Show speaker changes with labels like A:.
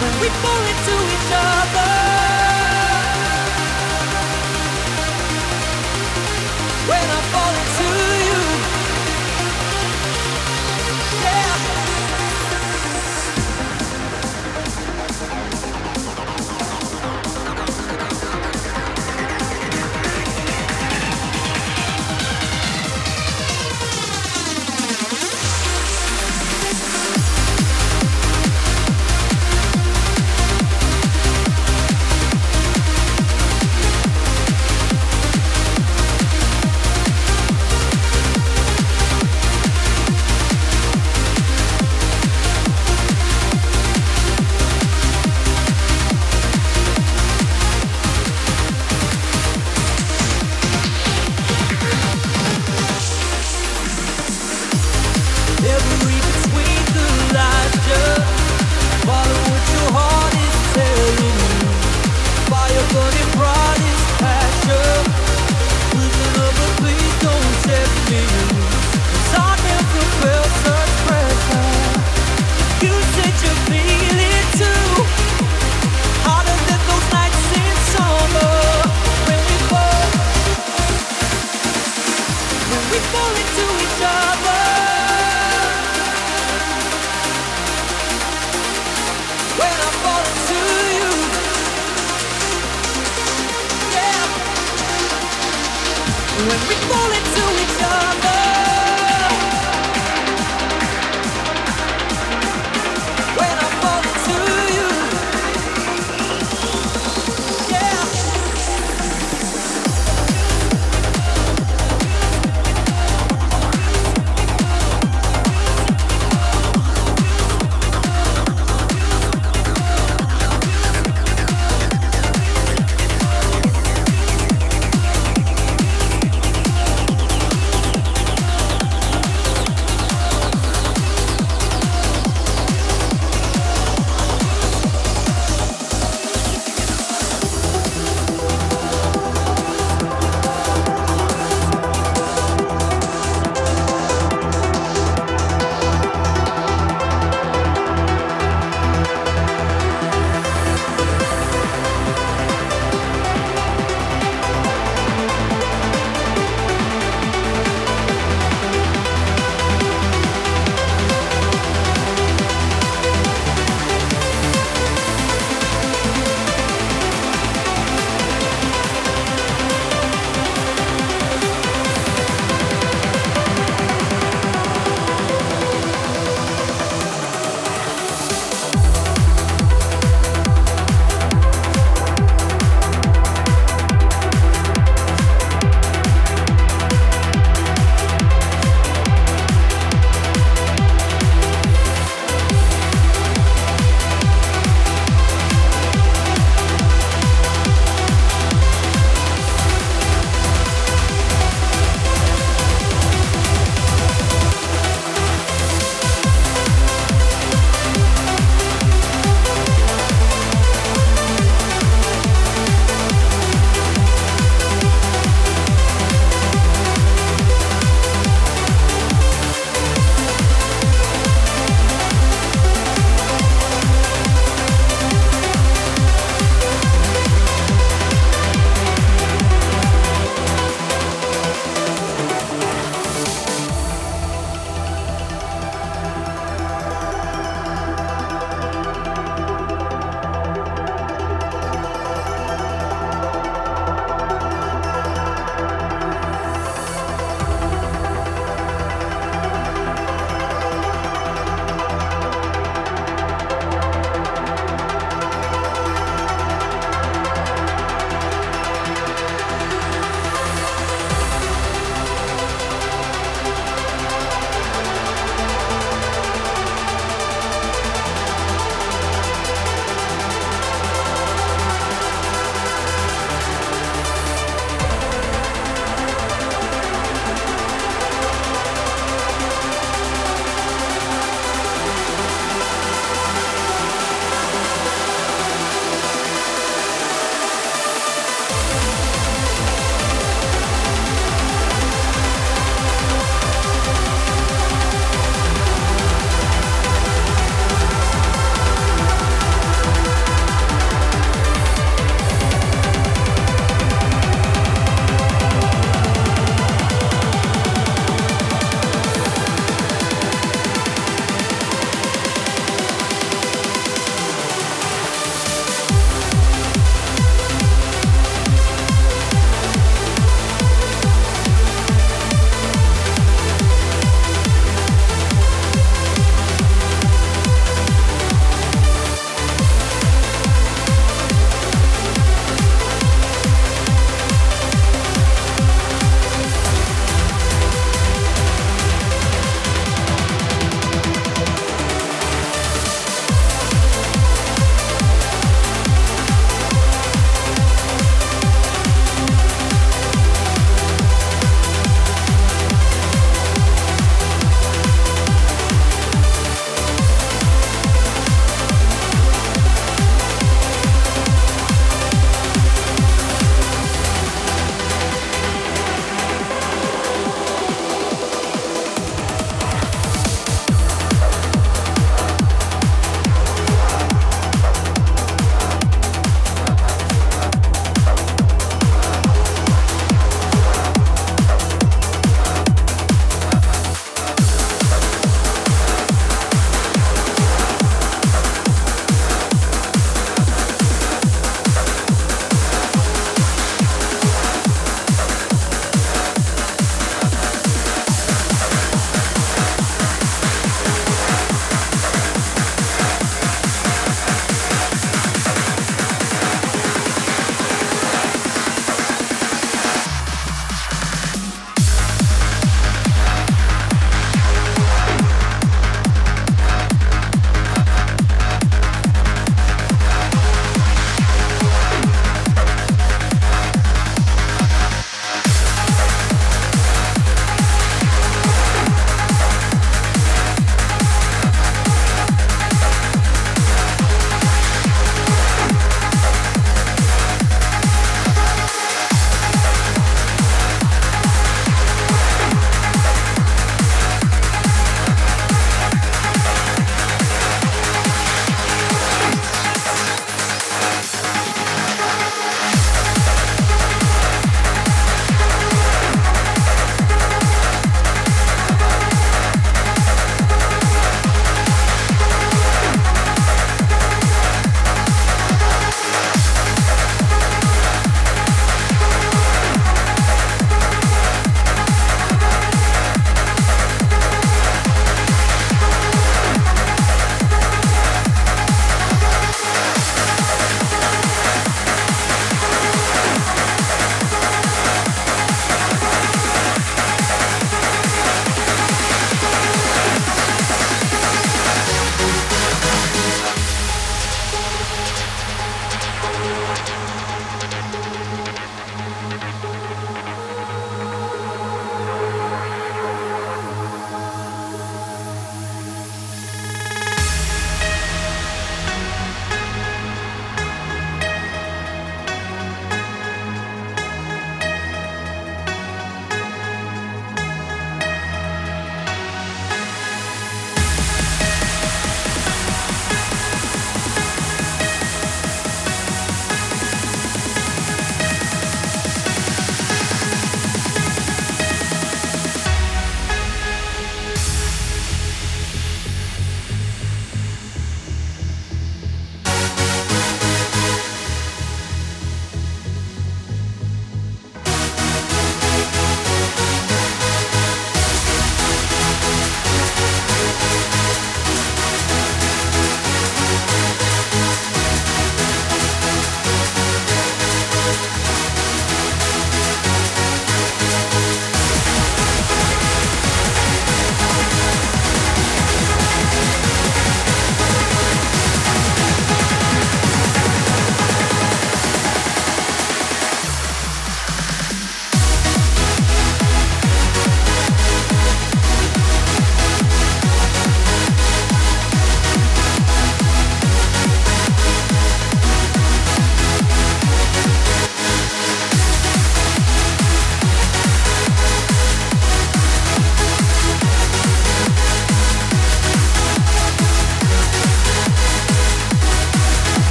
A: we fall into each other.